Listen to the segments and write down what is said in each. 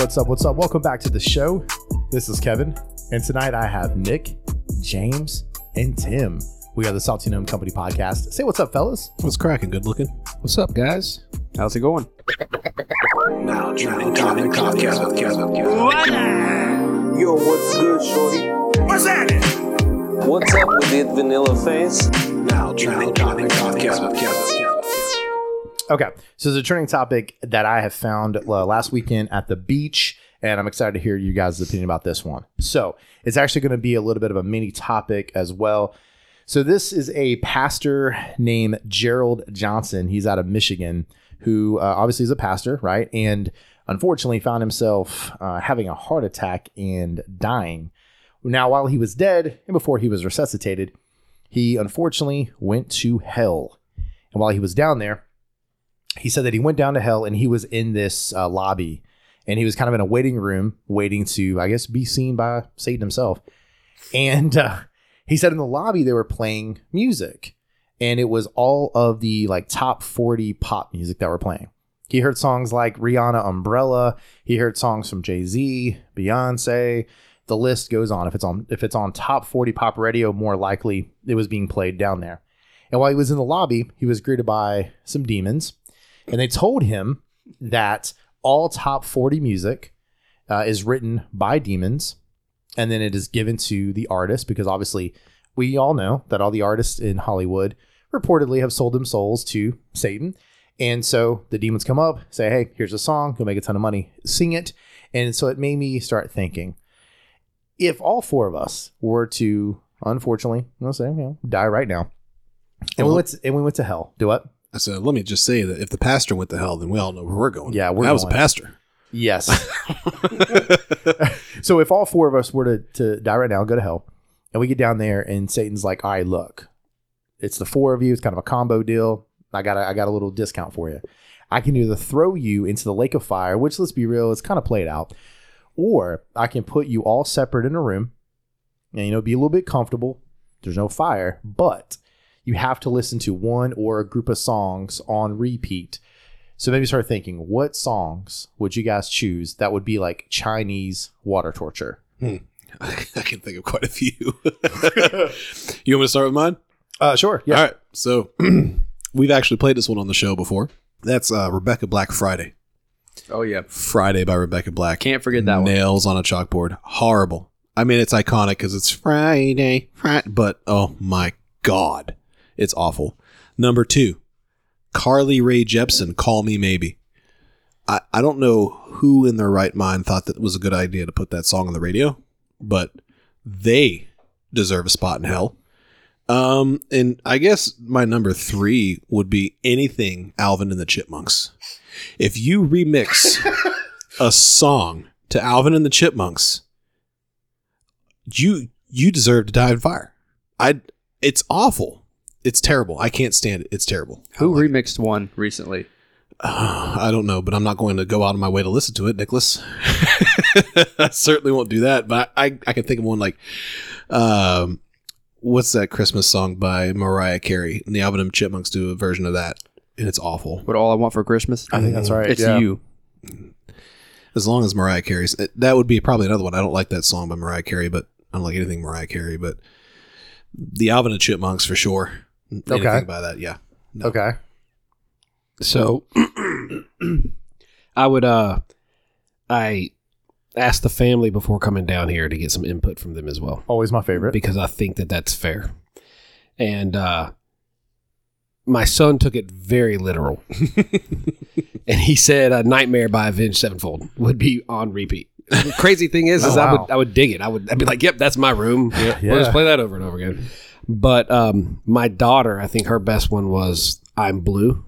What's up? What's up? Welcome back to the show. This is Kevin, and tonight I have Nick, James, and Tim. We are the Salty Gnome Company podcast. Say what's up, fellas. What's cracking? Good looking. What's up, guys? How's it going? Now trending topic podcast with Kevin. Yo, what's good, shorty? What's that? What's up with it, vanilla face? Now trending topic podcast with Kevin. Okay, so the trending topic that I have found uh, last weekend at the beach, and I'm excited to hear you guys' opinion about this one. So it's actually going to be a little bit of a mini topic as well. So this is a pastor named Gerald Johnson. He's out of Michigan, who uh, obviously is a pastor, right? And unfortunately found himself uh, having a heart attack and dying. Now, while he was dead and before he was resuscitated, he unfortunately went to hell. And while he was down there, he said that he went down to hell and he was in this uh, lobby and he was kind of in a waiting room waiting to i guess be seen by satan himself. And uh, he said in the lobby they were playing music and it was all of the like top 40 pop music that were playing. He heard songs like rihanna umbrella. He heard songs from jay-z beyonce. The list goes on. If it's on if it's on top 40 pop radio more likely it was being played down there. And while he was in the lobby he was greeted by some demons and they told him that all top 40 music uh, is written by demons and then it is given to the artist because obviously we all know that all the artists in hollywood reportedly have sold them souls to satan. And so the demons come up say hey here's a song. Go make a ton of money. Sing it. And so it made me start thinking if all four of us were to unfortunately let's say you know, die right now and we went to, and we went to hell do what I said, let me just say that if the pastor went to hell, then we all know where we're going. Yeah, we're I was a going. pastor. Yes. so if all four of us were to, to die right now, and go to hell, and we get down there, and Satan's like, "All right, look, it's the four of you. It's kind of a combo deal. I got a, I got a little discount for you. I can either throw you into the lake of fire, which let's be real, it's kind of played out, or I can put you all separate in a room, and you know, be a little bit comfortable. There's no fire, but you have to listen to one or a group of songs on repeat." So maybe start thinking, what songs would you guys choose that would be like Chinese water torture? I can think of quite a few. you want me to start with mine? Uh, sure. Yeah. All right. So we've actually played this one on the show before. That's uh, Rebecca Black Friday. Oh yeah, Friday by Rebecca Black. can't forget that one. Nails on a chalkboard. Horrible. I mean, it's iconic because it's Friday, Friday, but oh my God, it's awful. Number two, Carly Rae Jepsen, Call Me Maybe. I, I don't know who in their right mind thought that it was a good idea to put that song on the radio, but they deserve a spot in hell. Um, and I guess my number three would be anything Alvin and the Chipmunks. If you remix a song to Alvin and the Chipmunks, you you deserve to die in fire. I it's awful. It's terrible. I can't stand it. It's terrible. Who like- remixed one recently? Uh, I don't know, but I'm not going to go out of my way to listen to it, Nicholas. I certainly won't do that. But I, I can think of one like, um, what's that Christmas song by Mariah Carey? And the Alvin and Chipmunks do a version of that, and it's awful. What all I want for Christmas? I think that's right. It's yeah. you. As long as Mariah Carey's, that would be probably another one. I don't like that song by Mariah Carey, but I don't like anything Mariah Carey. But the Alvin and Chipmunks for sure. Anything Okay. by that, yeah. No. Okay. So I would uh I asked the family before coming down here to get some input from them as well Always my favorite. because I think that that's fair. And uh my son took it very literal. and he said a nightmare by Avenged Sevenfold would be on repeat. The crazy thing is, is Oh, I would I would dig it. I would I'd be like, "Yep, that's my room. Yeah. We'll just play that over and over again." But um, my daughter, I think her best one was "I'm Blue."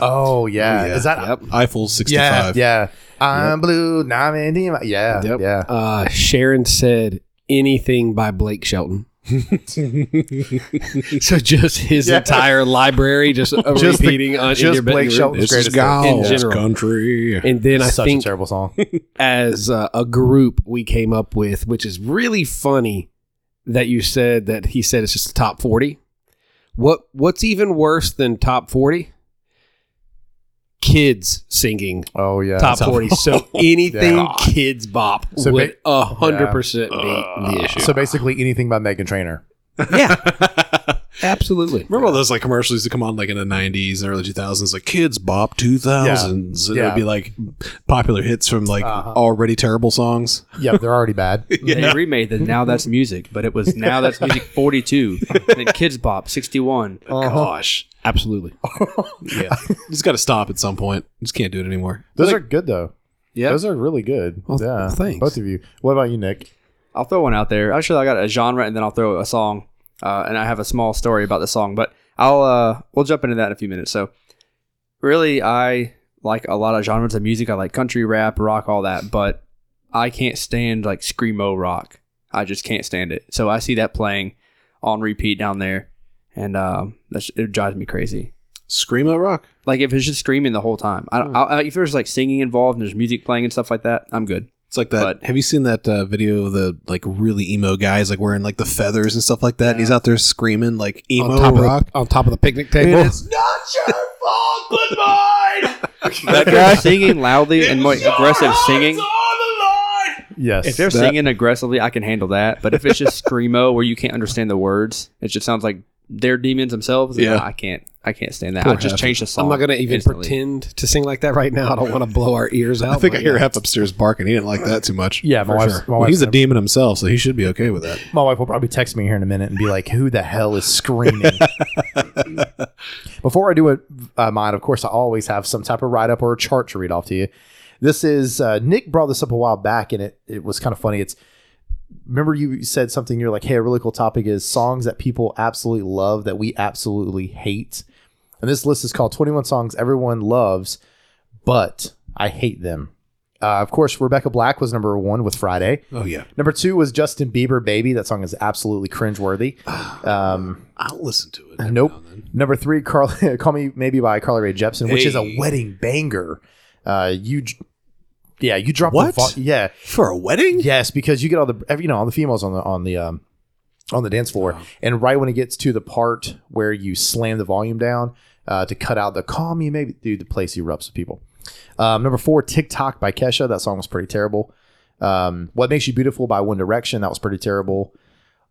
Oh yeah. yeah. Is that? Yep. Eiffel 65. Yeah. I'm blue. Now I'm in the- Yeah. Yep. Yeah. Uh, Sharon said anything by Blake Shelton. so just his Yeah. entire library, just, Just the- repeating on in just your Blake your- Shelton's This is greatest hit. in God's general. country. And then I Such think a terrible song. as uh, a group we came up with, which is really funny that you said that he said it's just the top forty. What what's even worse than top forty? kids singing Oh yeah. top 40. So anything Yeah. Kidz Bop So would ba- a hundred percent be the issue. So basically, anything by Meghan Trainor. yeah, absolutely. Remember all those like commercials used to come on like in the '90s and early 2000s, like Kidz Bop 2000s, and Yeah. it'd be like popular hits from like Uh-huh. already terrible songs. Yep, they're already bad. They remade the Now That's Music, but it was Now That's Music 42. then Kidz Bop 61. Gosh, Absolutely. yeah, just got to stop at some point. Just can't do it anymore. Those are good though. Yeah. Those are really good. Well, yeah, thanks. both of you. What about you, Nick? I'll throw one out there. Actually, I got a genre and then I'll throw a song. Uh, and I have a small story about the song, but I'll uh, we'll jump into that in a few minutes. So, really, I like a lot of genres of music. I like country, rap, rock, all that, but I can't stand like screamo rock. I just can't stand it. So I see that playing on repeat down there, and um, that's, it drives me crazy. Screamo rock. Like if it's just screaming the whole time. I don't. I, if there's like singing involved and there's music playing and stuff like that, I'm good. It's like that. But- have you seen that uh, video of the like really emo guys like wearing like the feathers and stuff like that? And he's out there screaming like emo on top rock. of the, on top of the picnic table. It's not your fault, but mine. that guy singing loudly and like aggressive singing. Yes. If they're singing aggressively, I can handle that. But if it's just screamo where you can't understand the words, it just sounds like they're demons themselves. Yeah. Yeah, I can't. I can't stand that. Poor I'll just Jeff. change the song. I'm not going to even instantly. pretend to sing like that right now. I don't want to blow our ears out. I think I hear yeah. Hef upstairs barking. He didn't like that too much. yeah, my for wife's, sure. my, Well, he's a gonna- demon himself, so he should be okay with that. my wife will probably text me here in a minute and be like, "Who the hell is screaming?" Before I do it, uh, mine, of course, I always have some type of write up or a chart to read off to you. This is uh, Nick brought this up a while back, and it it was kind of funny. It's remember you said something. You're like, "Hey, a really cool topic is songs that people absolutely love that we absolutely hate." And this list is called 21 songs everyone loves, but I hate them. Uh, of course, Rebecca Black was number one with Friday. Oh yeah, Number two was Justin Bieber, "Baby." That song is absolutely cringeworthy. Um, I'll listen to it. nope. now and then. Number three, "Call Me Maybe" by Carly Rae Jepsen, which is a wedding banger. Uh, you, yeah, you drop What? the vo- yeah, for a wedding. yes, because you get all the every- you know all the females on the on the um on the dance floor, and right when it gets to the part where you slam the volume down uh, to cut out the "Call Me Maybe," dude, the place erupts with people. Um, number four, TikTok by Kesha. That song was pretty terrible. Um, what Makes You Beautiful by One Direction. That was pretty terrible.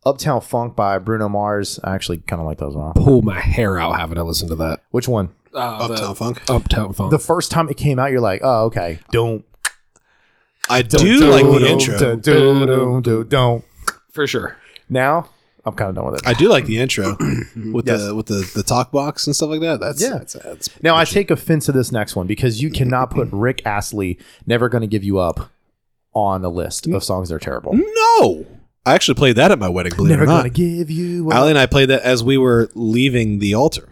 Uptown Funk by Bruno Mars. I actually kind of like those. Huh? Pull my hair out having to listen to that. Which one? Uh, the Uptown Funk. Uptown Funk. The first time it came out, you're like, oh, okay. Don't. I do like the intro. Don't, don't, don't, don't, don't. for sure. Now, I'm kind of done with it. I do like the intro with Yes. the with the the talk box and stuff like that. That's Yeah. That's, that's Now, I take offense to this next one because you cannot put Rick Astley, Never Gonna Give You Up, on a list of songs that are terrible. no. I actually played that at my wedding. Believe Never it or not. Gonna Give You Up. Allie and I played that as we were leaving the altar.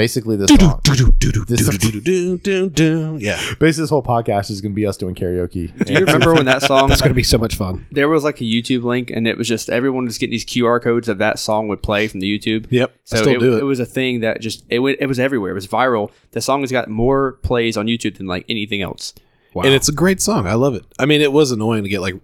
Basically, this song. This- Yeah. Basically, this whole podcast is going to be us doing karaoke. Do you remember when that song? That's going to be so much fun. there was like a YouTube link, and it was just everyone was getting these QR codes of that song would play from the YouTube. Yep. So I still it, do it. it was a thing that just it went, it was everywhere. It was viral. The song has got more plays on YouTube than like anything else. Wow. And it's a great song. I love it. I mean, it was annoying to get like,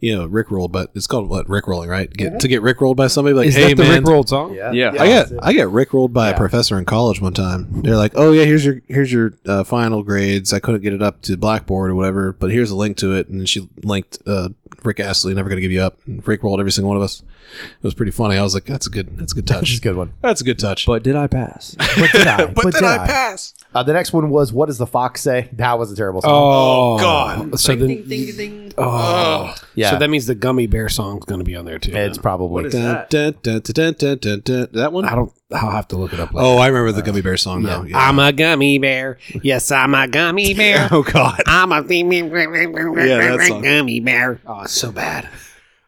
you know, rickrolled, but it's called what Rickrolling, right? Get to get rickrolled by somebody like, Is hey that the man, Rick Rolled song? Yeah. Yeah. I get I get rickrolled by Yeah. a professor in college one time. They're like, "Oh yeah, here's your here's your uh, final grades. I couldn't get it up to Blackboard or whatever, but here's a link to it." And she linked uh, Rick Astley, never gonna give you up. And rickrolled every single one of us. It was pretty funny. I was like, "That's a good that's a good Which is touch. a good one. That's a good touch." But did I pass? But did I? but did I pass? Uh, the next one was What Does the Fox Say? That was a terrible song. Oh, God. So then, ding ding ding. oh, yeah. So that means the Gummy Bear song's going to be on there too. it's probably. is Dun, that? dun, dun, dun, dun, dun, dun. That one? I don't. I'll have to look it up. Later. Oh, I remember the Gummy Bear song now. Yeah. I'm a gummy bear. Yes, I'm a gummy bear. oh God. I'm a that song. gummy bear. Oh, it's so bad.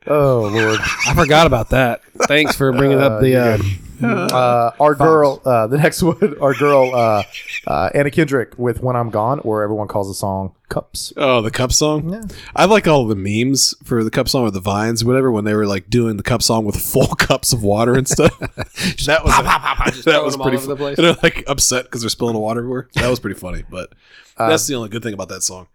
Oh, Lord. I forgot about that. Thanks for bringing up the. Uh, uh, our girl, uh, the next one, our girl, uh, uh, Anna Kendrick with "When I'm Gone," or everyone calls the song "Cups." Oh, the cup song. Yeah. I like all the memes for the cup song or the vines, whatever. When they were like doing the cup song with full cups of water and stuff. that was that was all pretty. over the Fun. place. And they're like upset because they're spilling the water everywhere. That was pretty funny. But that's the only good thing about that song.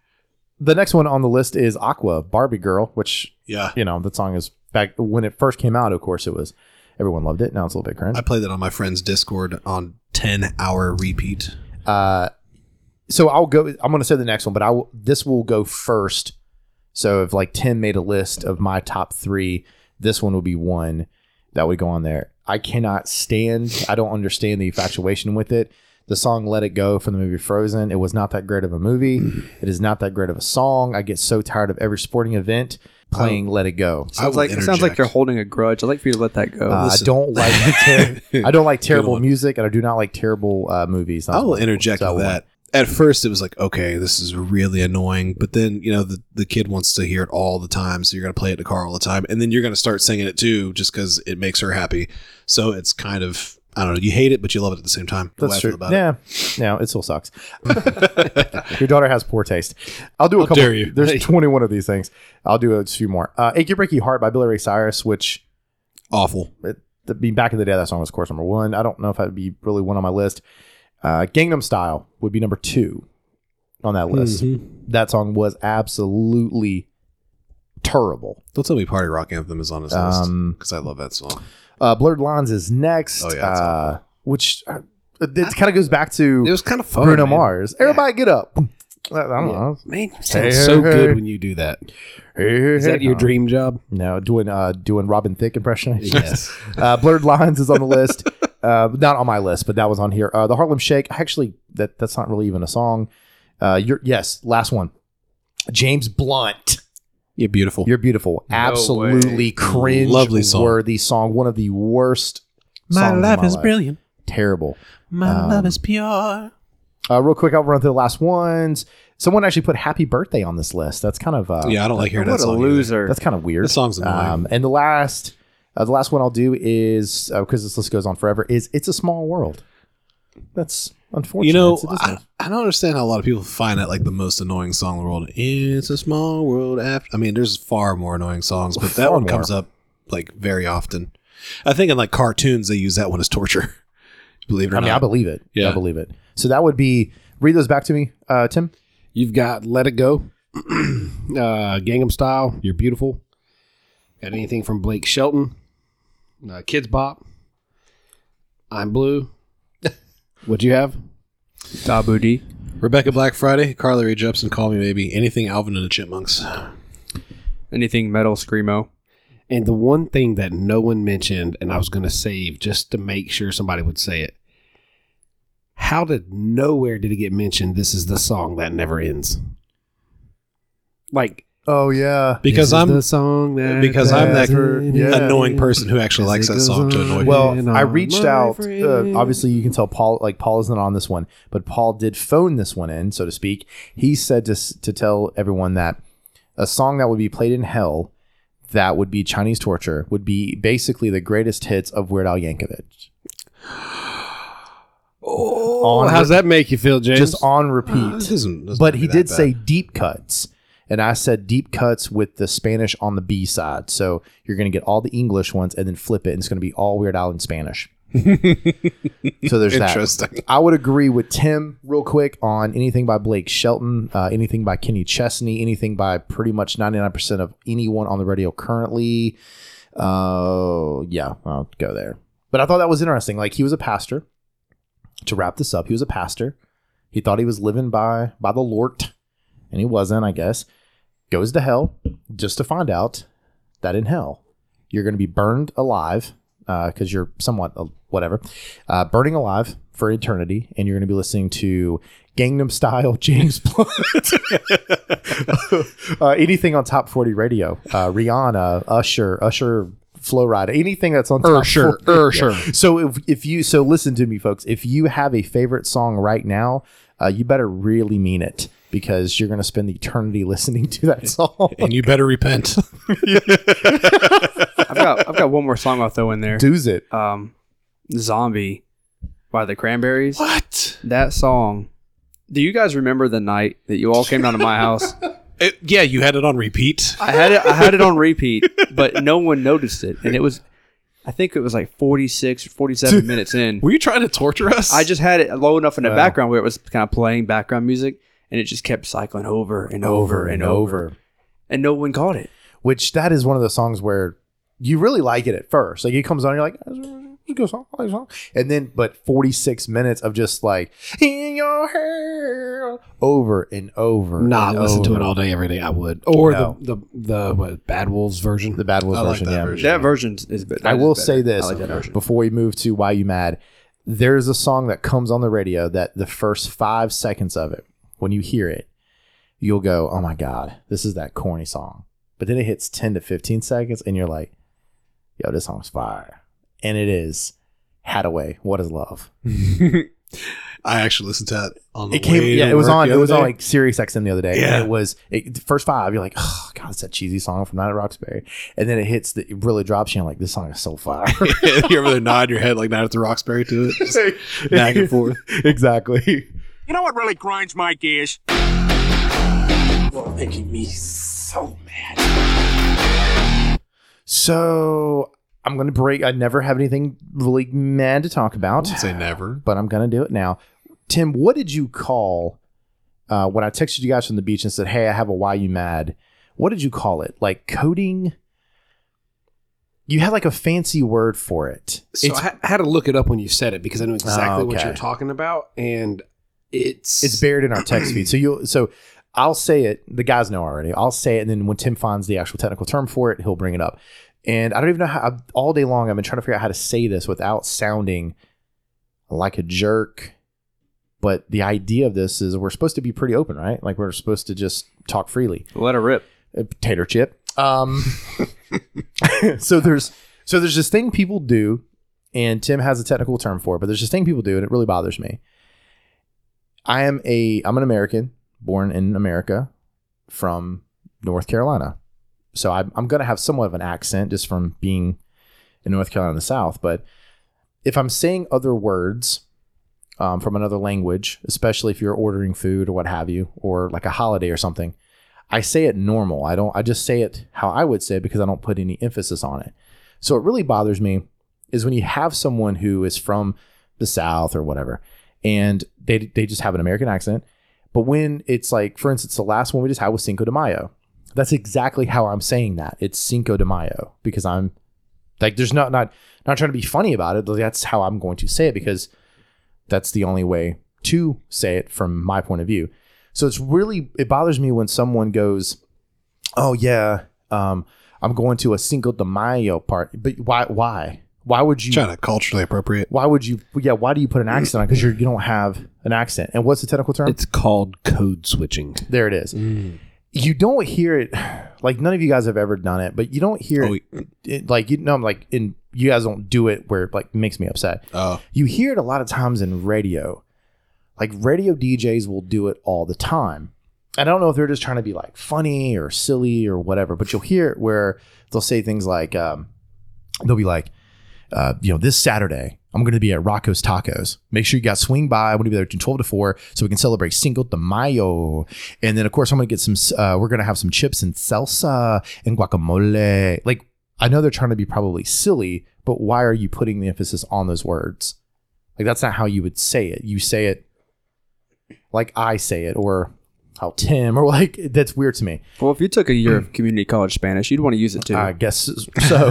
The next one on the list is "Aqua," Barbie Girl, which Yeah, you know that song is back when it first came out. Of course, it was everyone loved it. Now it's a little bit cringe. I played that on my friend's Discord on ten hour repeat. Uh, so I'll go. I'm going to say the next one, but I will, this will go first. So if like Tim made a list of my top three, this one would be one that would go on there. I cannot stand. I don't understand the infatuation with it. The song "Let It Go" from the movie Frozen. It was not that great of a movie. It is not that great of a song. I get so tired of every sporting event playing "Let It Go." Sounds like it sounds like interject. you're holding a grudge. I'd like for you to let that go. Uh, I listen. don't like ter- I don't like terrible one. music, and I do not like terrible uh, movies. I will interject So with that. At first, it was like, okay, this is really annoying. But then, you know, the, the kid wants to hear it all the time. So you're going to play it in the car all the time. And then you're going to start singing it too, just because it makes her happy. So it's kind of, I don't know, you hate it, but you love it at the same time. That's true. about it. Yeah, no, it still sucks. Your daughter has poor taste. I'll do a How couple. dare you. There's 21 of these things. I'll do a few more. Uh, "Achy Breaky Heart" by Billy Ray Cyrus, which Awful. it, the, being back in the day, that song was of course number one. I don't know if that'd be really one on my list. Uh, "Gangnam Style" would be number two on that list. Mm-hmm. That song was absolutely terrible. Don't tell me Party Rock Anthem is on his Um, list because I love that song. Uh, "Blurred Lines" is next. Oh, yeah, that's uh, which uh, it kind of goes back to It was kind of fun. Bruno man. Mars. Everybody get up. I don't know. Man, you Hey, so hey, good hey. when you do that. Is Is that your dream job? No, doing uh doing Robin Thicke impression. Yes. uh, Blurred Lines is on the list. Uh, not on my list, but that was on here. Uh, the Harlem Shake. Actually, that that's not really even a song. Uh, you're yes, last one. James Blunt. Yeah, beautiful. You're beautiful. Absolutely cringe Lovely song. worthy song. One of the worst. songs in my brilliant. Terrible. My Um, love is pure. Uh, real quick, I'll run through the last ones. Someone actually put "Happy Birthday" on this list. That's kind of uh, Yeah, I don't like hearing what that a song. either. loser. That's kind of weird. The song's annoying. Um, and the last, uh, the last one I'll do is because this list goes on forever. Is "It's a Small World." That's unfortunate. You know, It's a Disney- I, I don't understand how a lot of people find that like the most annoying song in the world. It's a small world after. I mean, there's far more annoying songs, but that one more. comes up like very often. I think in like cartoons they use that one as torture. Believe it or I mean, I believe it. Yeah. I believe it. So that would be. Read those back to me, uh, Tim. You've got Let It Go, uh, Gangnam Style, You're Beautiful. Got anything from Blake Shelton, uh, Kidz Bop, I'm Blue. What'd you have? Dabu D. Rebecca Black Friday, Carly Rae Jepsen, Call Me Maybe, anything Alvin and the Chipmunks. Anything metal screamo. And the one thing that no one mentioned, and I was going to save just to make sure somebody would say it. How did nowhere did it get mentioned? This is the song that never ends. Like Oh yeah. Because this I'm the song that because I'm that Yeah. annoying person who actually likes that song to annoy me. Well, And I reached out. Uh, obviously, you can tell Paul. Like Paul isn't on this one, but Paul did phone this one in, so to speak. He said to to tell everyone that a song that would be played in hell, that would be Chinese torture, would be basically the greatest hits of Weird Al Yankovic. Oh, On how's that make you feel, James? Just on repeat. This isn't- doesn't but he did that say deep cuts. And I said deep cuts with the Spanish on the B side. So you're going to get all the English ones and then flip it. And it's going to be all Weird Al in Spanish. so there's that. I would agree with Tim real quick on anything by Blake Shelton, uh, anything by Kenny Chesney, anything by pretty much 99% of anyone on the radio currently. Uh, yeah, I'll go there. But I thought that was interesting. Like he was a pastor. To wrap this up, he was a pastor. He thought he was living by by the Lord, and he wasn't. I guess goes to hell just to find out that in hell you're going to be burned alive because you're somewhat uh, whatever, uh, burning alive for eternity, and you're going to be listening to Gangnam Style James Blunt, uh, anything on Top 40 Radio, uh, Rihanna, Usher, Usher, Flo Rida, anything that's on Top sure, 40. er, sure. So if, if you so listen to me, folks, if you have a favorite song right now, uh, you better really mean it because you're going to spend eternity listening to that song. and you better repent. I've got I've got one more song I'll throw in there. Do's it. Um, Zombie by the Cranberries. what? That song. Do you guys remember the night that you all came down to my house? It- yeah, you had it on repeat. I had it. I had it on repeat, but no one noticed it, and it was. I think it was like 46 or 47 minutes in. Were you trying to torture us? I just had it low enough in the Wow. background where it was kind of playing background music, and it just kept cycling over and over and over, and no one caught it. Which that is one of the songs where you really like it at first. Like it comes on, you're like, it's a good song. I like the song. And then, but 46 minutes of just like in your hair over and over. Nah, and listen to over. it all day, every day. I would. Or No. the the the what, Bad Wolves version. The Bad Wolves I like version, that yeah. version. That version is better. I will say this I like that version. before we move to Why You Mad. There's a song that comes on the radio that the first five seconds of it, when you hear it, you'll go, "Oh my god, this is that corny song." But then it hits 10 to 15 seconds, and you're like, "Yo, this song's fire," and it is. Hadaway, what is love? I actually listened to that on the It came, way yeah, it was on, it was on like Sirius XM the other day. Yeah. and it was it, the first five. You're like, oh god, it's that cheesy song from Night at Roxbury, and then it hits, the, it really drops you. and you're like, this song is so fire. you ever there nod your head like Night at the Roxbury to it? Just back and forth. exactly. You know what really grinds my gears? You're making me so mad. So I'm gonna break. I never have anything really mad to talk about, Don't say never. but I'm gonna do it now. Tim, what did you call uh, when I texted you guys from the beach and said, "Hey, I have a why you mad"? What did you call it? Like coding? You had like a fancy word for it. So it's, I had to look it up when you said it because I knew exactly what okay. you're talking about, and it's it's buried in our text feed. So you so I'll say it. The guys know already. I'll say it, and then when Tim finds the actual technical term for it, he'll bring it up. And I don't even know how. I've, all day long, I've been trying to figure out how to say this without sounding like a jerk. But the idea of this is we're supposed to be pretty open, right? Like we're supposed to just talk freely. Let her rip. A potato chip. Um, so there's so there's this thing people do, and Tim has a technical term for it, but there's this thing people do, and it really bothers me. I am a I'm an American, born in America, from North Carolina, so I'm I'm gonna have somewhat of an accent just from being in North Carolina in the South. But if I'm saying other words um, from another language, especially if you're ordering food or what have you, or like a holiday or something, I say it normal. I don't. I just say it how I would say it because I don't put any emphasis on it. So what really bothers me is when you have someone who is from the South or whatever, and they they just have an American accent. But when it's like, for instance, the last one we just had was Cinco de Mayo. That's exactly how I'm saying that. It's Cinco de Mayo because I'm like, there's not not not trying to be funny about it. That's how I'm going to say it because that's the only way to say it from my point of view. So it's really it bothers me when someone goes, "Oh yeah, um, I'm going to a Cinco de Mayo party," but why? Why? Why would you? Trying to culturally appropriate. Why would you? Yeah, why do you put an accent on? Because you you don't have an accent. And what's the technical term? it's called code switching. there it is. You don't hear it. Like none of you guys have ever done it, but you don't hear Oh, it, it. Like you know, I'm like in you guys don't do it where it like makes me upset. Oh, You hear it a lot of times in radio. Like radio DJs will do it all the time. I don't know if they're just trying to be like funny or silly or whatever, but you'll hear it where they'll say things like, um, they'll be like, uh, you know, this Saturday, I'm going to be at Rocco's Tacos. Make sure you guys swing by. I'm going to be there from 12 to 4 so we can celebrate Cinco de Mayo. And then, of course, I'm going to get some, uh, we're going to have some chips and salsa and guacamole. Like, I know they're trying to be probably silly, but why are you putting the emphasis on those words? Like, that's not how you would say it. You say it like I say it or how Tim or like, that's weird to me. Well, if you took a year of community college Spanish, you'd want to use it too. I guess so.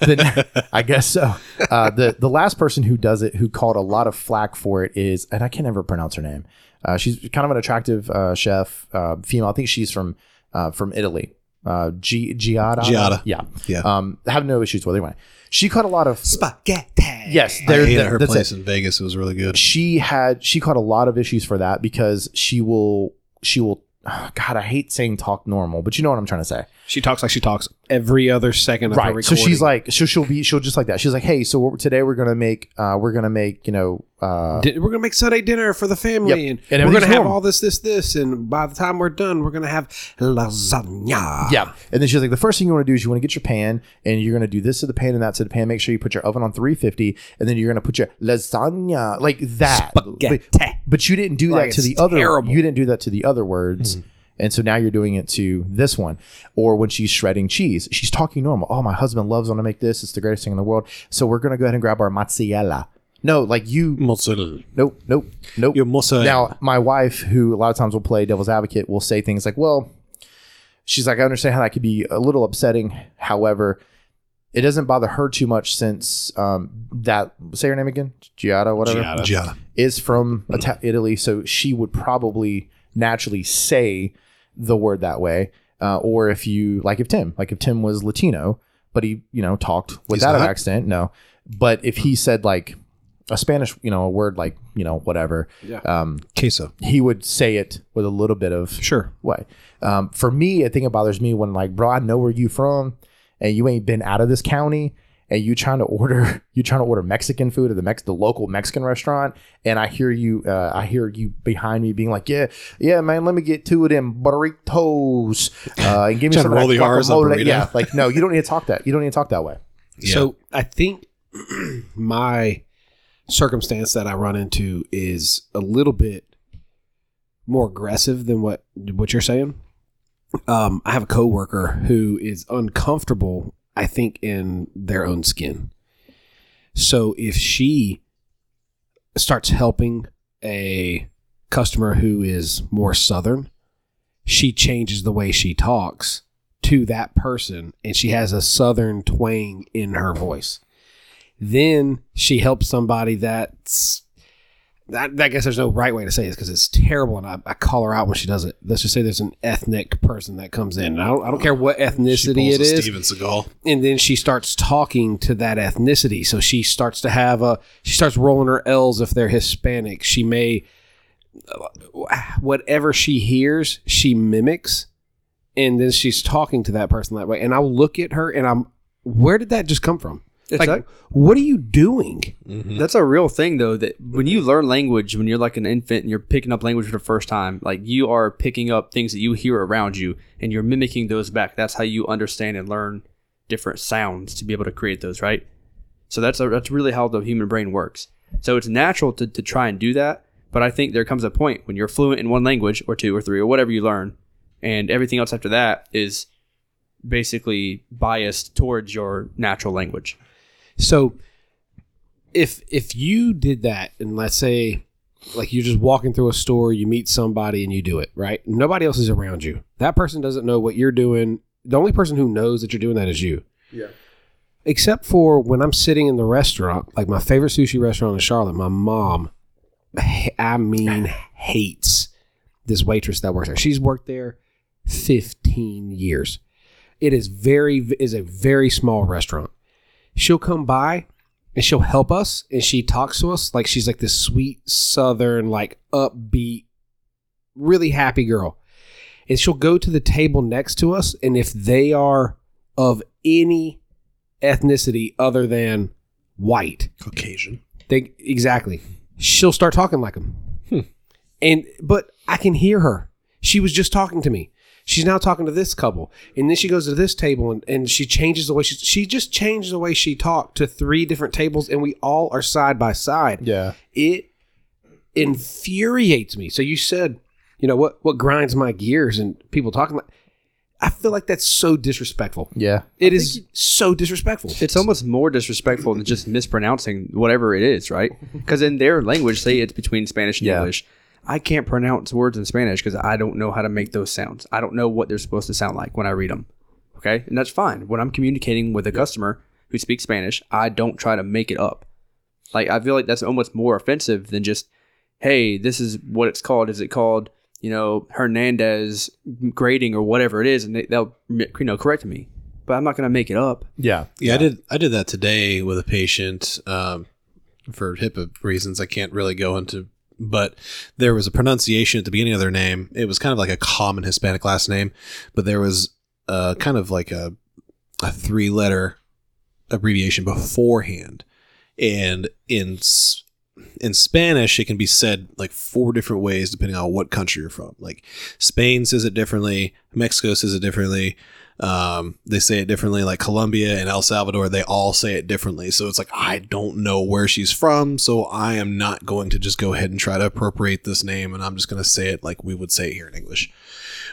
then I guess so. Uh, the the last person who does it, who called a lot of flack for it, is and I can never pronounce her name. Uh, she's kind of an attractive uh, chef, uh, female. I think she's from uh, from Italy. Uh, Gi- Giada. Giada. Yeah. Yeah. Um, I have no issues with her. Anyway, she caught a lot of spaghetti. yes. I hated there- her place it. in Vegas. It was really good. She had she caught a lot of issues for that because she will she will. God, I hate saying talk normal, but you know what I'm trying to say. She talks like she talks every other second of right so she's like so she'll be she'll just like that she's like hey so what- today we're gonna make uh we're gonna make you know uh Di- we're gonna make Sunday dinner for the family, Yep. and, And we're gonna have normal. all this, this, this, and by the time we're done, we're gonna have lasagna. yeah and then she's like the first thing you want to do is you want to get your pan and you're gonna do this to the pan and that to the pan make sure you put your oven on 350 and then you're gonna put your lasagna like that Spaghetti. but, but you didn't do Like that to it's the other terrible. you didn't do that to the other words And so now you're doing it to this one. Or when she's shredding cheese, she's talking normal. Oh, my husband loves when I make this. It's the greatest thing in the world. So we're going to go ahead and grab our mozzarella. No, like you Mozzarella. Nope, nope, nope. Your mozzarella. Now, my wife, who a lot of times will play devil's advocate, will say things like, well, she's like, I understand how that could be a little upsetting. However, it doesn't bother her too much since um, that say her name again, Giada, whatever Giada. Giada. is from Italy, so she would probably naturally say the word that way. Uh, or if you like, if Tim, like if Tim was Latino, but he you know talked without an accent, no. But if he said like a Spanish, you know, a word like you know whatever, um, Queso. he would say it with a little bit of Sure. way. Um, for me, I think it bothers me when like, bro, I know where you from, and you ain't been out of this county, and you trying to order you trying to order Mexican food at the Mex the local Mexican restaurant, and I hear you, uh, I hear you behind me being like, yeah, yeah, man, let me get two of them burritos, uh, and give me some roll the R's on Yeah, like no, you don't need to talk that. You don't need to talk that way. So I think my circumstance that I run into is a little bit more aggressive than what what you're saying. Um, I have a coworker who is uncomfortable, I think, in their own skin. So if she starts helping a customer who is more southern, she changes the way she talks to that person and she has a southern twang in her voice. Then she helps somebody that's that, I guess there's no right way to say this because it's terrible, and I, I call her out when she does it. Let's just say there's an ethnic person that comes in. I don't, I don't care what ethnicity it is Steven Seagal. and then she starts talking to that ethnicity. So she starts to have a she starts rolling her L's if they're Hispanic. She may whatever she hears, she mimics, and then she's talking to that person that way. And I'll look at her and I'm where did that just come from? It's like, what are you doing? Mm-hmm. That's a real thing, though. That when you learn language, when you're like an infant and you're picking up language for the first time, like you are picking up things that you hear around you and you're mimicking those back. That's how you understand and learn different sounds to be able to create those, right? So that's a, that's really how the human brain works. So it's natural to, to try and do that, but I think there comes a point when you're fluent in one language or two or three or whatever you learn, and everything else after that is basically biased towards your natural language. So if if you did that and let's say like you're just walking through a store, you meet somebody and you do it, right? Nobody else is around you. That person doesn't know what you're doing. The only person who knows that you're doing that is you. Yeah. Except for when I'm sitting in the restaurant, like my favorite sushi restaurant in Charlotte, my mom, I mean, hates this waitress that works there. She's worked there 15 years. It is very is a very small restaurant. She'll come by and she'll help us and she talks to us like she's like this sweet southern like upbeat really happy girl. And she'll go to the table next to us and if they are of any ethnicity other than white, Caucasian. they exactly. She'll start talking like them. Hmm. And but I can hear her. She was just talking to me. She's now talking to this couple, and then she goes to this table, and, and she changes the way she she just changed the way she talked to three different tables, and we all are side by side. Yeah. It infuriates me. So you said, you know what what grinds my gears, and people talking like. I feel like that's so disrespectful. Yeah. It is so disrespectful. It's almost more disrespectful than just mispronouncing whatever it is, right? Because in their language, say it's between Spanish and Yeah. English. I can't pronounce words in Spanish because I don't know how to make those sounds. I don't know what they're supposed to sound like when I read them. Okay, and that's fine. When I'm communicating with a customer who speaks Spanish, I don't try to make it up. Like I feel like that's almost more offensive than just, "Hey, this is what it's called. Is it called, you know, Hernandez grading or whatever it is?" And they, they'll, you know, correct me. But I'm not gonna make it up. Yeah. Yeah, I did. I did that today with a patient um, for HIPAA reasons. I can't really go into, but there was a pronunciation at the beginning of their name. It was kind of like a common Hispanic last name, but there was a kind of like a a three letter abbreviation beforehand, and in in Spanish, it can be said like four different ways depending on what country you're from. Like Spain says it differently, Mexico says it differently. Um, they say it differently. Like Colombia and El Salvador, they all say it differently. So it's like I don't know where she's from, so I am not going to just go ahead and try to appropriate this name, and I'm just going to say it like we would say it here in English,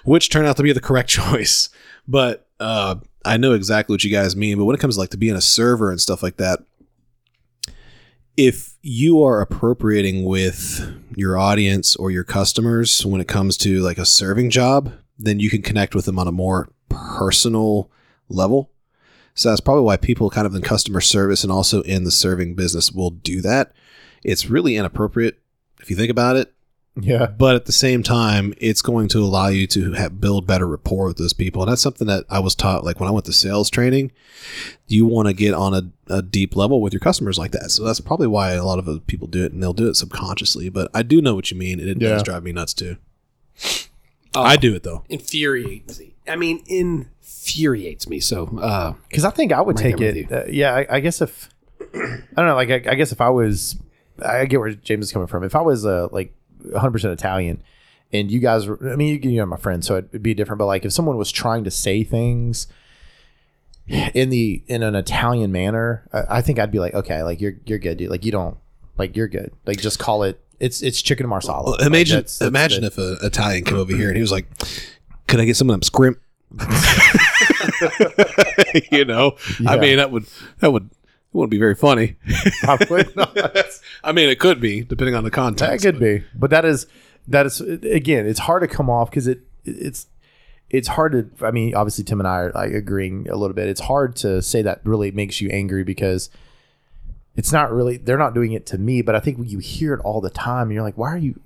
which turned out to be the correct choice. But uh, I know exactly what you guys mean. But when it comes to like to being a server and stuff like that, if you are appropriating with your audience or your customers when it comes to like a serving job, then you can connect with them on a more personal level. So that's probably why people kind of in customer service and also in the serving business will do that. It's really inappropriate if you think about it. Yeah. But at the same time, it's going to allow you to have, build better rapport with those people. And that's something that I was taught, like when I went to sales training, you want to get on a, a deep level with your customers like that. So that's probably why a lot of people do it and they'll do it subconsciously. But I do know what you mean. And it Yeah. does drive me nuts too. Um, I do it though. infuriates me. I mean, infuriates me. So, uh, Because I think I would Right take it. Uh, yeah, I, I guess if I don't know, like I, I guess if I was, I get where James is coming from. If I was uh, like 100 percent Italian, and you guys, were, I mean, you, you know, my friends, so it'd be different. But like if someone was trying to say things in the in an Italian manner, I, I think I'd be like, okay, like you're you're good, dude. Like you don't like you're good. Like just call it. It's it's chicken marsala. Well, Like, imagine that's- that's imagine the- if an Italian came over here and he was like, "Could I get some of them scrimp?" you know, I mean that would that would it wouldn't be very funny. Probably not. I mean, it could be depending on the context. That context. could be, but that is that is again, it's hard to come off because it it's it's hard to. I mean, obviously, Tim and I are like agreeing a little bit. It's hard to say that really makes you angry because it's not really. They're not doing it to me, but I think when you hear it all the time, you're like, why are you?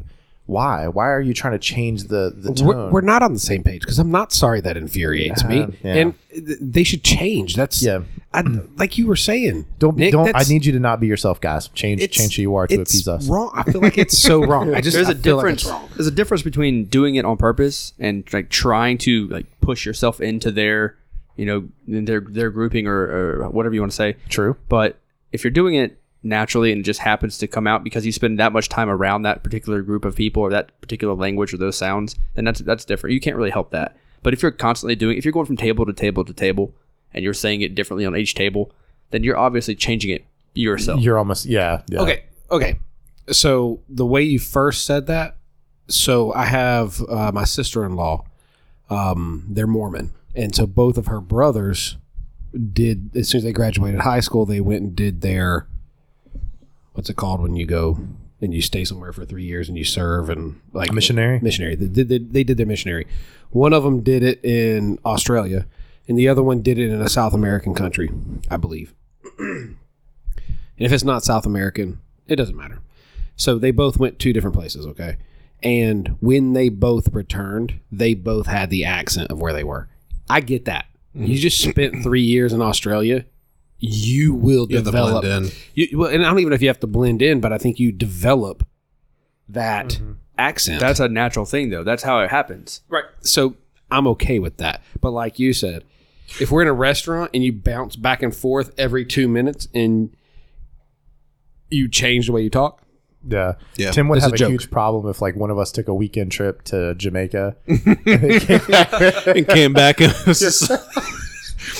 Why? Why are you trying to change the the tone? we're, we're not on the same page because I'm not sorry that infuriates me, Uh, yeah. and th- they should change. That's Yeah. I, like you were saying. don't be, Nick, don't. I need you to not be yourself, guys. Change change who you are to it's appease us. Wrong. I feel like it's so wrong. I just there's I a feel like difference. wrong. there's a difference between doing it on purpose and like trying to like push yourself into their, you know, in their their grouping or, or whatever you want to say. True. But if you're doing it naturally and it just happens to come out because you spend that much time around that particular group of people or that particular language or those sounds, then that's that's different. You can't really help that. But if you're constantly doing, if you're going from table to table to table, and you're saying it differently on each table, then you're obviously changing it yourself. You're almost yeah. yeah. Okay. Okay. So the way you first said that, so I have uh, my sister in law. Um, they're Mormon, and so both of her brothers did as soon as they graduated high school, they went and did their what's it called when you go and you stay somewhere for three years and you serve and like Missionary? missionary. They did they, they did their missionary. One of them did it in Australia, and the other one did it in a South American country, I believe. and if it's not South American, it doesn't matter. So they both went two different places, okay? And when they both returned, they both had the accent of where they were. I get that. You mm-hmm. just spent three years in Australia. You will You have to develop. blend in. You, well, and I don't even know if you have to blend in, but I think you develop that mm-hmm. accent. That's a natural thing, though. That's how it happens. Right. So I'm okay with that. But like you said, if we're in a restaurant and you bounce back and forth every two minutes and you change the way you talk, Yeah. Yeah. Tim would It's have a, joke. huge problem if like one of us took a weekend trip to Jamaica. and came back and was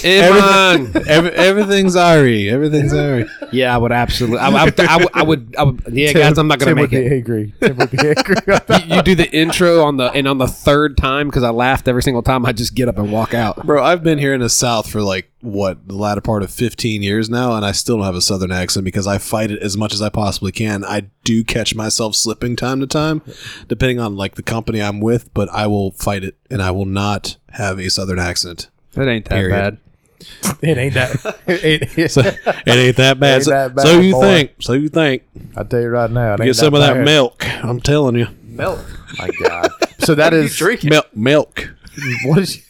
just, Iman. every, everything's Ari. Everything's Ari. yeah, I would absolutely. I, would- I, would, I would. I would. Yeah, guys, I'm not gonna Tim make would it. Be angry. Tim would be angry. You, you do the intro on the and on the third time because I laughed every single time. I just get up and walk out. Bro, I've been here in the South for like what the latter part of 15 years now, and I still don't have a Southern accent because I fight it as much as I possibly can. I do catch myself slipping time to time, depending on like the company I'm with, but I will fight it, and I will not have a Southern accent. That ain't that Period. bad. It ain't that. It, it, So, it ain't that bad. Ain't so, that bad, so you boy. think? So you think? I tell you right now. It Get ain't some of that milk. I'm telling you, Milk. My God. So that is milk. Milk. what is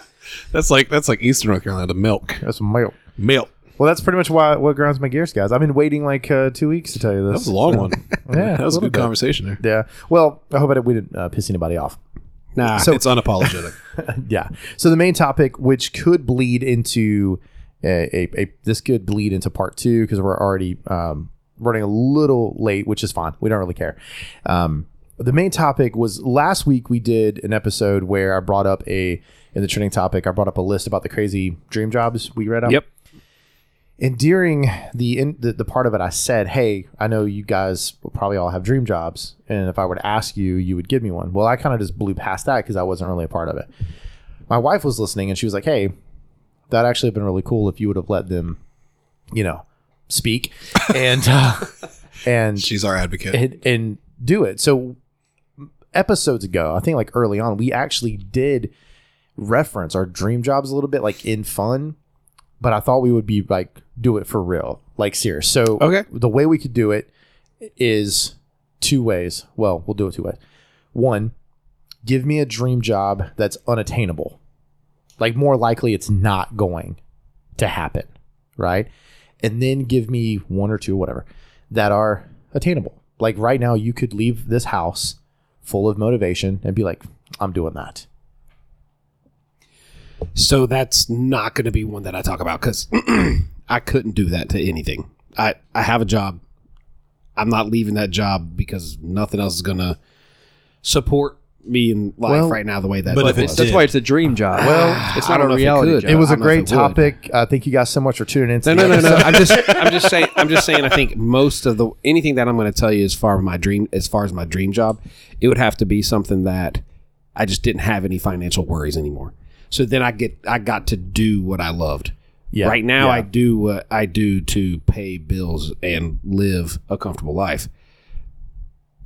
That's like that's like Eastern North Carolina. The milk. that's milk. Milk. Well, that's pretty much why what grinds my gears, guys. I've been waiting like uh, two weeks to tell you this. That this. was a long one. Yeah, that was a a good bit. conversation there. Yeah. Well, I hope I didn't, we didn't uh, piss anybody off. Nah. So- It's unapologetic. yeah. So the main topic, which could bleed into a, a, a this could bleed into part two because we're already um, running a little late, which is fine. We don't really care. Um, the main topic was last week we did an episode where I brought up a in the trending topic. I brought up a list about the crazy dream jobs we read up. Yep. And during the, in, the the part of it, I said, "Hey, I know you guys will probably all have dream jobs, and if I were to ask you, you would give me one." Well, I kind of just blew past that because I wasn't really a part of it. My wife was listening, and she was like, "Hey, that actually have been really cool if you would have let them, you know, speak and uh, and She's our advocate. and, and do it." So episodes ago, I think like early on, we actually did reference our dream jobs a little bit, like in fun. but I thought we would be like do it for real, like serious. So Okay. the way we could do it is two ways. Well, we'll do it two ways. One, give me a dream job that's unattainable. Like more likely it's not going to happen, right? And then give me one or two, whatever, that are attainable. Like right now, you could leave this house full of motivation and be like, I'm doing that. So that's not going to be one that I talk about because I couldn't do that to anything. I, I have a job. I'm not leaving that job because nothing else is going to support me in life Well, right now the way that but it was. That's did. why it's a dream job. Well, it's not a know if it reality job. It was I a don't know if great topic. Uh, thank you guys so much for tuning in. No, no, today. no, no. I'm just, I'm just saying, I'm just saying. I think most of the anything that I'm going to tell you as far as my dream, as far as my dream job, it would have to be something that I just didn't have any financial worries anymore. So then I get, I got to do what I loved. Yeah, right now, yeah. I do what I do to pay bills and live a comfortable life.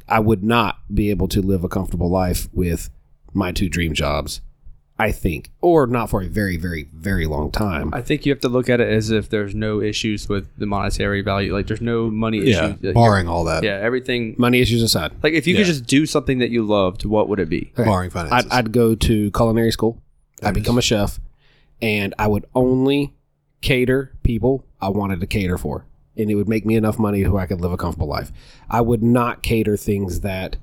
I would not be able to live a comfortable life with my two dream jobs. I think, or not for a very, very, very long time. I think you have to look at it as if there's no issues with the monetary value. Like there's no money Yeah, issues. Like, barring all that. yeah, everything. Money issues aside. Like if you Yeah. could just do something that you loved, what would it be? Barring I'd, finances. I'd go to culinary school. I'd become a chef, and I would only cater people I wanted to cater for, and it would make me enough money who I could live a comfortable life. I would not cater things that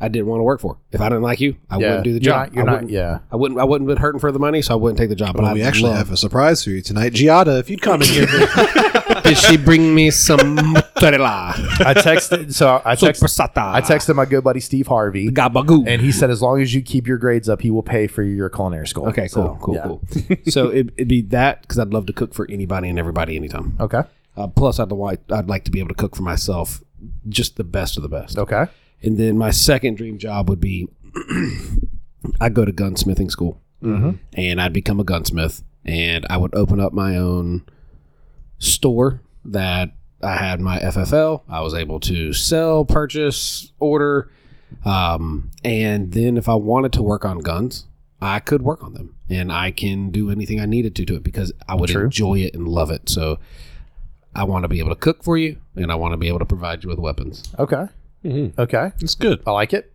I didn't want to work for. If I didn't like you, I Yeah, wouldn't do the you're job. not- you're I not- wouldn't- yeah. I wouldn't. I wouldn't been hurting for the money, so I wouldn't take the job. But well, I we actually love- have a surprise for you tonight. Giada, if you'd come in here. Did she bring me some mozzarella? I texted. So I texted. Supersata. I texted my good buddy Steve Harvey, Gabagoo. and he said as long as you keep your grades up, he will pay for your culinary school. Okay, So, cool, cool, yeah. cool. so it, it'd be that because I'd love to cook for anybody and everybody anytime. Okay. Uh, plus, I'd like I'd like to be able to cook for myself, just the best of the best. Okay. And then my second dream job would be I'd go to gunsmithing school and I'd become a gunsmith and I would open up my own store that I had my FFL. I was able to sell, purchase, order. Um, and then if I wanted to work on guns, I could work on them and I can do anything I needed to do it because I would True. enjoy it and love it. So I want to be able to cook for you and I want to be able to provide you with weapons. Okay. Okay. It's good. I like it.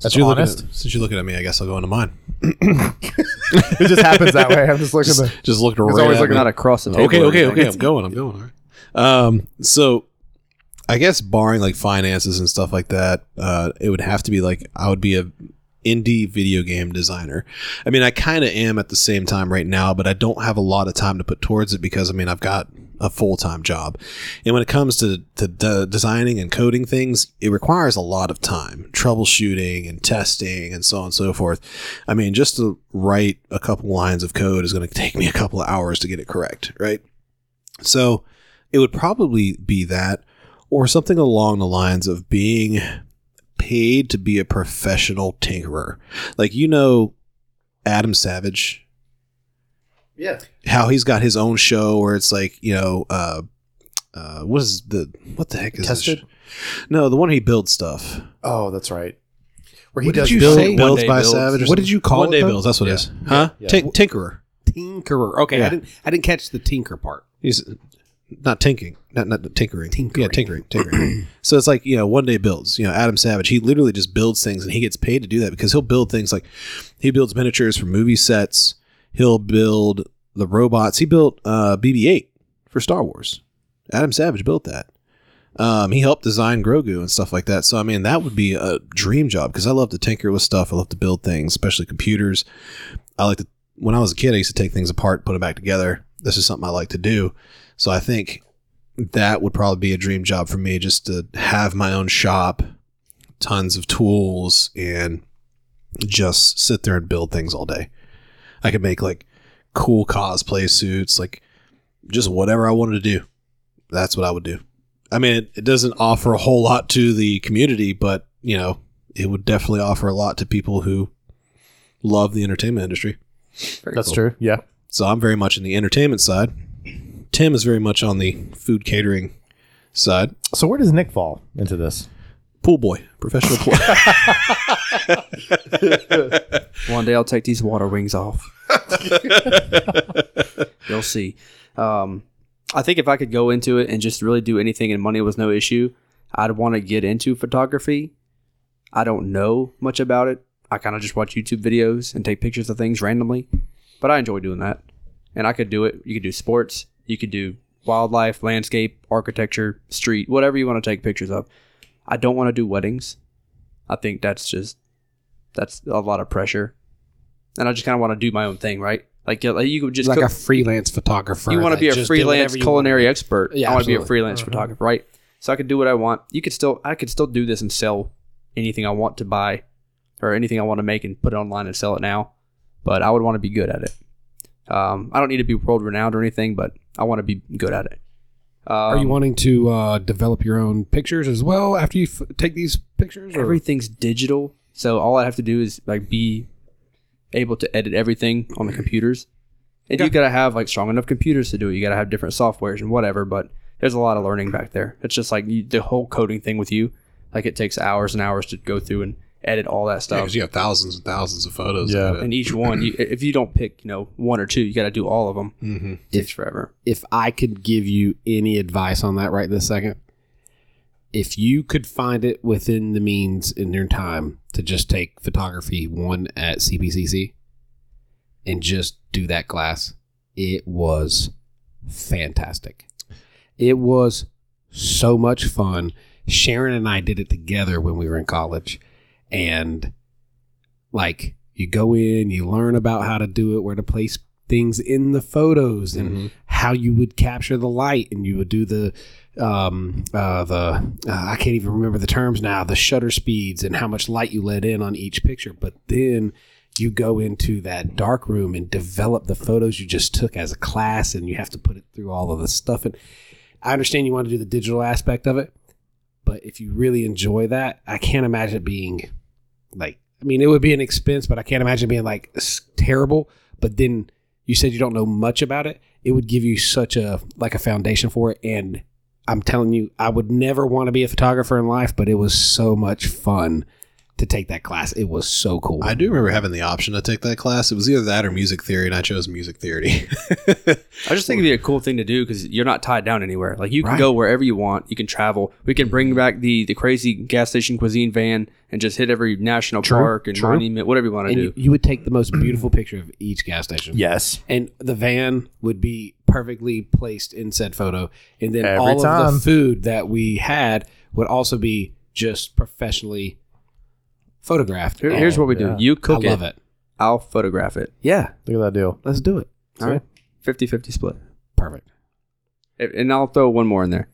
That's Since you're, looking honest. at, since you're looking at me, I guess I'll go into mine. it just happens that way. I'm just looking. at the, Just looked It's right always at looking me. out across the table. Okay, okay, okay. I'm going. I'm going. All right. Um, so I guess barring like finances and stuff like that, uh, it would have to be like I would be a indie video game designer. I mean, I kind of am at the same time right now, but I don't have a lot of time to put towards it because I mean, I've got a full time job, and when it comes to to de- designing and coding things, it requires a lot of time, troubleshooting and testing and so on and so forth. I mean, just to write a couple lines of code is going to take me a couple of hours to get it correct, right? So it would probably be that or something along the lines of being paid to be a professional tinkerer. Like, you know, Adam Savage, yeah. how he's got his own show where it's like, you know, uh, uh, what is the, what the heck is Tested? sh- No, the one he builds stuff. Oh, that's right. Where he What did does you build- say? Build, builds One-day by builds. Savage. or What did you call One it, day though? builds. That's what it is. Yeah. Huh? Yeah. Tin- tinkerer. Tinkerer. Okay, Yeah. I didn't I didn't catch the tinker part. He's not tinking, not not tinkering. Tinkering. Yeah, tinkering, tinkering. so it's like you know, one day builds. You know, Adam Savage. He literally just builds things, and he gets paid to do that because he'll build things like he builds miniatures for movie sets. He'll build the robots. He built uh, BB-8 for Star Wars. Adam Savage built that. Um, he helped design Grogu and stuff like that. So I mean, that would be a dream job because I love to tinker with stuff. I love to build things, especially computers. I like to. When I was a kid, I used to take things apart, put them back together. This is something I like to do. So I think that would probably be a dream job for me, just to have my own shop, tons of tools, and just sit there and build things all day. I could make like cool cosplay suits, like just whatever I wanted to do. That's what I would do. I mean, it, it doesn't offer a whole lot to the community, but you know, it would definitely offer a lot to people who love the entertainment industry. Very That's cool. true. Yeah. So I'm very much in the entertainment side. Tim is very much on the food catering side. So where does Nick fall into this? Pool boy, professional pool. One day I'll take these water wings off. You'll see. Um, I think if I could go into it and just really do anything and money was no issue, I'd want to get into photography. I don't know much about it. I kind of just watch YouTube videos and take pictures of things randomly, but I enjoy doing that. And I could do it. You could do sports. You could do wildlife, landscape, architecture, street, whatever you want to take pictures of. I don't want to do weddings. I think that's just that's a lot of pressure, and I just kind of want to do my own thing, right? Like, like you could just like cook- a freelance photographer. you want to be a freelance culinary expert. Yeah, I want to be a freelance uh-huh. photographer, right? So I could do what I want. You could still, I could still do this and sell anything I want to buy, or anything I want to make and put it online and sell it now. But I would want to be good at it. Um, I don't need to be world renowned or anything, but I want to be good at it. Um, Are you wanting to uh, develop your own pictures as well after you f- take these pictures? Or? everything's digital, so all I have to do is like be able to edit everything on the computers. And you gotta have like strong enough computers to do it. You gotta have different softwares and whatever. But there's a lot of learning back there. It's just like you, the whole coding thing with you. Like it takes hours and hours to go through and edit all that Yeah, stuff. 'cause you have thousands and thousands of photos. Yeah. of it. and each one, you, if you don't pick, you know, one or two, you got to do all of them. Mm-hmm. It takes forever. if I could give you any advice on that right this second, if you could find it within the means in your time to just take photography one at CPCC and just do that class, it was fantastic. It was so much fun. Sharon and I did it together when we were in college. And like you go in, you learn about how to do it, where to place things in the photos and how you would capture the light and you would do the um uh the uh, I can't even remember the terms now the shutter speeds and how much light you let in on each picture. But then you go into that dark room and develop the photos you just took as a class and you have to put it through all of the stuff. And I understand you want to do the digital aspect of it but if you really enjoy that I can't imagine it being like I mean it would be an expense but I can't imagine being like terrible. But then you said you don't know much about it. It would give you such a like a foundation for it. And i'm telling you i would never want to be a photographer in life but it was so much fun to take that class it was so cool I do remember having the option to take that class. It was either that or music theory, and I chose music theory. I just think it'd be a cool thing to do because you're not tied down anywhere. Like you can Right. go wherever you want. You can travel. We can bring back the the crazy gas station cuisine van and just hit every national park and true. monument, whatever you want to do. you, you would take the most beautiful picture of each gas station Yes. and the van would be perfectly placed in said photo and then Every all of the food that we had would also be just professionally photographed Here- here's what we do: yeah. you i cook love it, it I'll photograph it. yeah Look at that deal. let's do it All right, 50-50 split. perfect If- And I'll throw one more in there: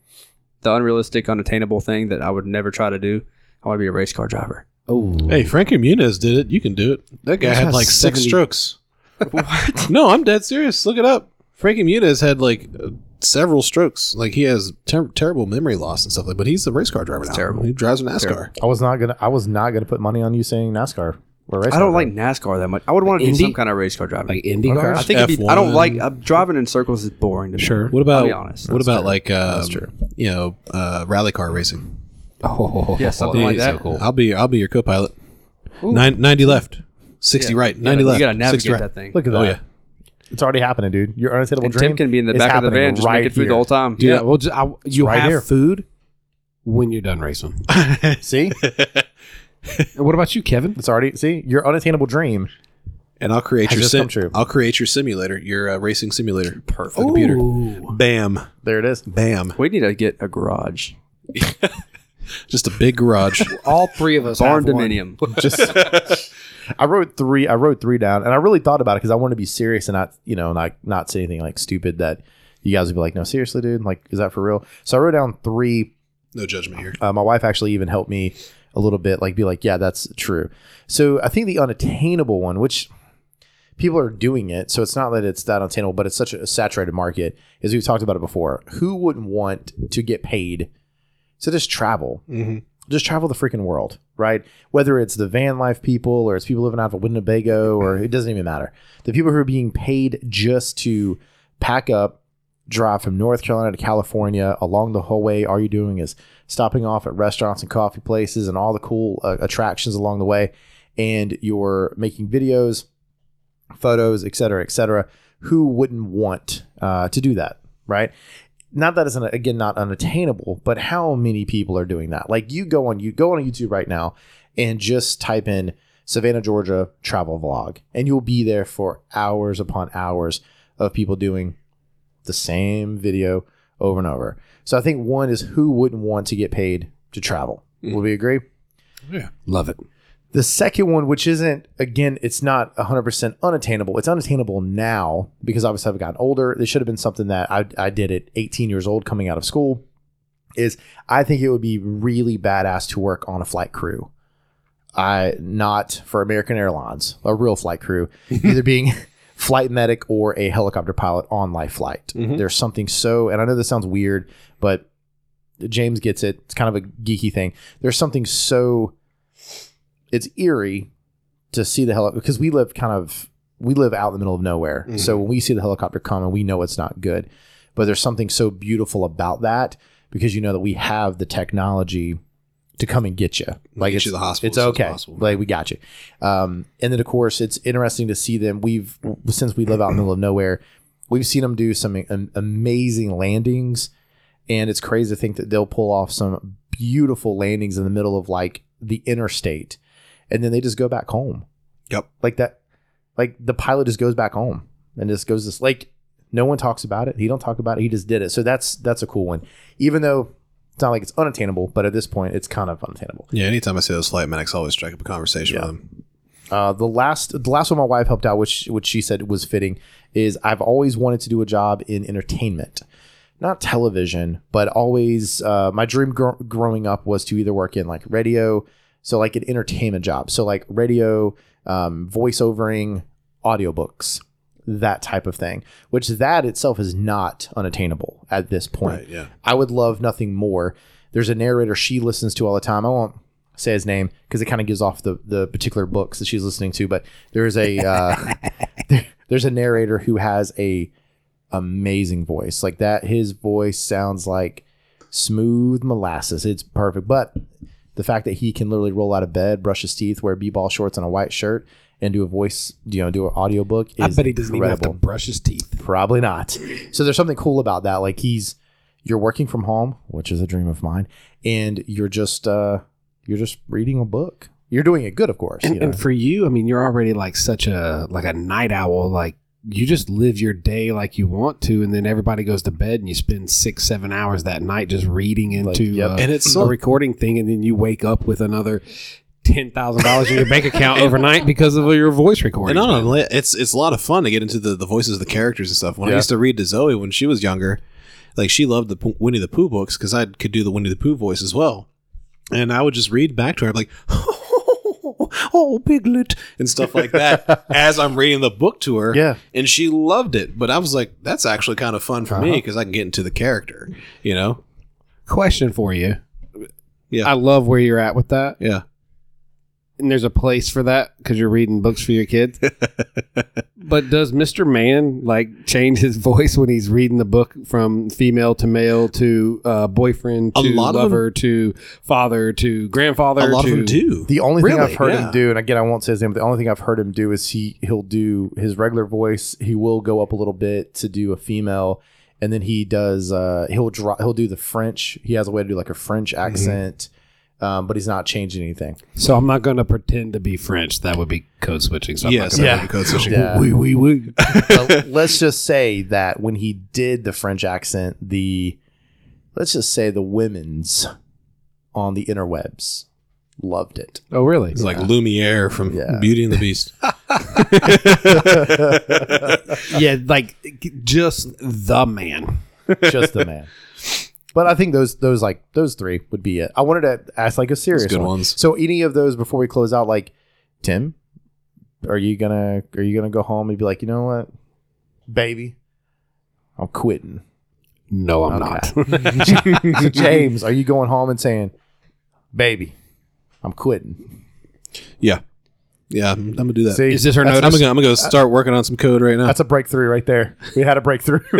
the unrealistic, unattainable thing that I would never try to do. I want to be a race car driver. oh hey, Frankie Muniz did it. You can do it. That guy He's had got like six 70 strokes. what? No, I'm dead serious. Look it up. Frankie Muniz had like uh, several strokes. Like he has ter- terrible memory loss and stuff like. But he's a race car driver now. terrible. He drives a NASCAR. Terrible. I was not gonna. I was not gonna put money on you saying NASCAR or race. I don't car. like NASCAR that much. I would want to do some kind of race car driving. like Indy Okay. cars I think it'd be, I don't like uh, driving in circles is boring to me. Sure. What about I'll be honest. what That's about true. like uh, That's true. you know uh, rally car racing? Oh, Yeah, something like that'd that. be So cool. I'll be I'll be your co-pilot. Nine, 90 left, sixty Yeah. right, You ninety gotta- left. You gotta 60 navigate right. that thing. Look at that. Oh yeah, It's already happening, dude. Your unattainable and dream. Tim can be in the back of the van, just right making food here. the whole time. Do that. Well, just, I, you right have here. food when you're done racing. See, And what about you, Kevin? it's already. See, your unattainable dream. and I'll create your just sim- true. I'll create your simulator, your uh, racing simulator. Perfect. The computer. Bam, There it is. bam. We need to get a garage. Just a big garage. All three of us Barn have one. Dominium. Just. I wrote three. I wrote three down, and I really thought about it because I want to be serious and not, you know, not not say anything like stupid that you guys would be like, no, seriously, dude, like, is that for real? So I wrote down three no judgment here. Uh, my wife actually even helped me a little bit, like be like, yeah, that's true. So I think the unattainable one, which people are doing it, so it's not that it's that unattainable, but it's such a saturated market, is we've talked about it before. Who wouldn't want to get paid to just travel? Mhm. Just travel the freaking world, right? Whether it's the van life people or it's people living out of Winnebago or it doesn't even matter. The people who are being paid just to pack up, drive from North Carolina to California along the whole way. All you're doing is stopping off at restaurants and coffee places and all the cool uh, attractions along the way. And you're making videos photos, et cetera, et cetera. Who wouldn't want uh, to do that, right? Not that it's an, again not unattainable, but how many people are doing that? Like you go on you go on YouTube right now and just type in Savannah, Georgia travel vlog, and you'll be there for hours upon hours of people doing the same video over and over. So I think one is who wouldn't want to get paid to travel. Will mm-hmm. we agree? Yeah, love it. The second one, which isn't, again, it's not 100% unattainable. It's unattainable now because obviously I've gotten older. This should have been something that I, I did at 18 years old coming out of school. Is I think it would be really badass to work on a flight crew. I not for American Airlines, a real flight crew, either being flight medic or a helicopter pilot on life flight. Mm-hmm. There's something so, and I know this sounds weird, but James gets it. It's kind of a geeky thing. There's something so it's eerie to see the helicopter because we live kind of we live out in the middle of nowhere. So when we see the helicopter coming, we know it's not good. But there's something so beautiful about that because you know that we have the technology to come and get you. Like Get it's you the hospital It's as soon as okay. possible. Like we got you. Um, and then of course it's interesting to see them. We've since we live out in the middle of nowhere, we've seen them do some amazing landings, and it's crazy to think that they'll pull off some beautiful landings in the middle of like the interstate, and then they just go back home. Yep. Like that. Like the pilot just goes back home and just goes this like no one talks about it. He don't talk about it. He just did it. So that's that's a cool one. Even though it's not like it's unattainable, but at this point it's kind of unattainable. Yeah, anytime I see those flight medics, I always strike up a conversation Yeah. with them. Uh, the last the last one my wife helped out, which which she said was fitting, is I've always wanted to do a job in entertainment, not television, but always uh, my dream gr- growing up was to either work in like radio, so like an entertainment job, so like radio, um, voiceovering, audiobooks, that type of thing. Which that itself is not unattainable at this point. Right, yeah. I would love nothing more. There's a narrator she listens to all the time. I won't say his name because it kind of gives off the the particular books that she's listening to. But there's a uh, there- there's a narrator who has a amazing voice like that. His voice sounds like smooth molasses. It's perfect. But the fact that he can literally roll out of bed, brush his teeth, wear b-ball shorts and a white shirt, and do a voice, you know, do an audiobook is I bet he doesn't even have to brush his teeth. Probably not. So there's something cool about that. Like he's you're working from home, which is a dream of mine, and you're just uh you're just reading a book. You're doing it good, of course. And, you know? and for you, I mean, you're already like such a like a night owl. Like you just live your day like you want to, and then everybody goes to bed, and you spend six, seven hours that night just reading into yep. uh, And it's a recording thing, and then you wake up with another ten thousand dollars in your bank account overnight because of your voice recording. And not only it's it's a lot of fun to get into the, the voices of the characters and stuff. When I used to read to Zoe when she was younger, like she loved the P- Winnie the Pooh books because I could do the Winnie the Pooh voice as well, and I would just read back to her like, "Oh, Piglet" and stuff like that as I'm reading the book to her. Yeah. and she loved it. But I was like, that's actually kind of fun for me Uh-huh. because I can get into the character. You know? question for you. Yeah. I love where you're at with that, Yeah. and there's a place for that because you're reading books for your kids. but does Mr. Man like change his voice when he's reading the book from female to male to uh, boyfriend A to lot of them- lover to father to grandfather? A lot to, of them do. the only thing I've heard Yeah. him do, and again I won't say his name, but the only thing I've heard him do is he he'll do his regular voice. He will go up a little bit to do a female, and then he does uh he'll draw he'll do the French. He has a way to do like a French Mm-hmm. Accent. Um, but he's not changing anything. So I'm not going to pretend to be French. That would be code switching. So I'm yes, not Yeah. yeah. Code switching. Yeah. Oui, oui, oui. But let's just say that when he did the French accent, the let's just say the women's on the interwebs loved it. Oh, really? It's like Lumiere from Yeah. Beauty and the Beast. yeah, like just the man. Just the man. But I think those those like those three would be it. I wanted to ask like a serious good one. ones. So any of those before we close out, like Tim, are you gonna are you gonna go home and be like, you know what, baby, I'm quitting. No, I'm Okay. not. James, are you going home and saying, baby, I'm quitting? Yeah. Yeah, I'm, I'm gonna do that. See, Is this her I'm gonna, I'm gonna go start working on some code right now. That's a breakthrough right there. We had a breakthrough.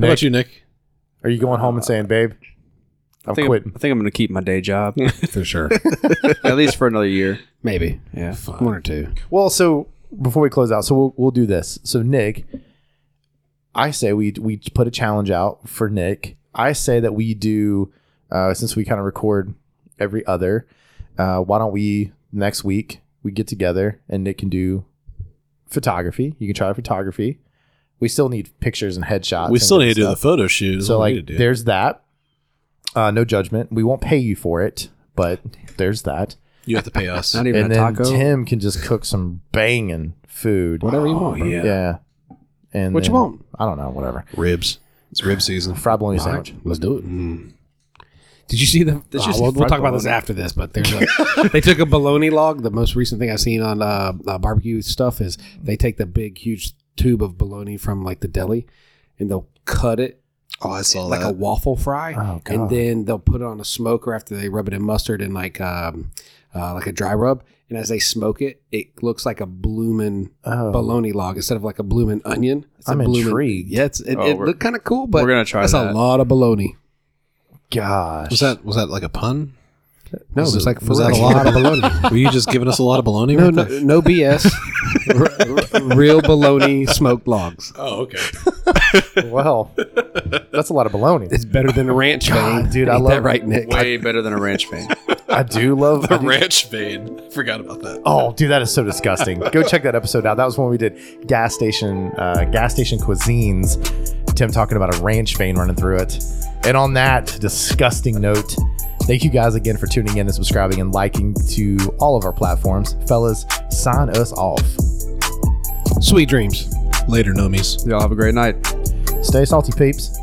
How about you, Nick? Are you going home and saying, babe, I'm I think, quitting. I think I'm going to keep my day job for sure. at least for another year. Maybe Yeah. one or two. Well, so before we close out, so we'll we'll do this. So Nick, I say we we put a challenge out for Nick. I say that we do uh, since we kind of record every other. Uh, why don't we next week we get together and Nick can do photography. You can try photography. We still need pictures and headshots. we and still good need to do the stuff. photo shoot. is So what we like, to do. there's that. Uh, no judgment. We won't pay you for it, but there's that. you have to pay us. Not even And a then taco. Tim can just cook some banging food. Whatever you Oh, want. bro. yeah. Yeah. And What you then- want? I don't know. Whatever. Ribs. It's rib season. Fried bologna All sandwich. let's do it. Did you see the? Did you see we'll, we'll fried talk about this bologna? after this, but there's a, they took a bologna log. The most recent thing I've seen on uh, uh, barbecue stuff is they take the big, huge tube of bologna from like the deli, and they'll cut it Oh, I saw like that. a waffle fry, Oh, God. and then they'll put it on a smoker after they rub it in mustard and like um, uh, like a dry rub. And as they smoke it, it looks like a bloomin' Oh. bologna log instead of like a bloomin' onion. It's a I'm bloomin'- intrigued. Yeah, it's, it, Oh, it looked kind of cool, but we're gonna try That's that. a lot of bologna. Gosh. was that was that like a pun? No, Was it's it- like was that a lot of baloney? Were you just giving us a lot of baloney? No, right no, there? no BS. R- r- real baloney smoked logs. Oh, okay. well, that's a lot of baloney. It's better than a ranch God, vein. dude, I Ain't love- that right, Nick. Way better than a ranch vein. I do love I The do- ranch vein. Forgot about that. Oh, dude, that is so disgusting. Go check that episode out. That was when we did gas station, uh, gas station cuisines. Tim talking about a ranch vein running through it. And on that disgusting note, thank you guys again for tuning in and subscribing and liking to all of our platforms. Fellas, sign us off. Sweet dreams. Later, nomies. Y'all have a great night. Stay salty, peeps.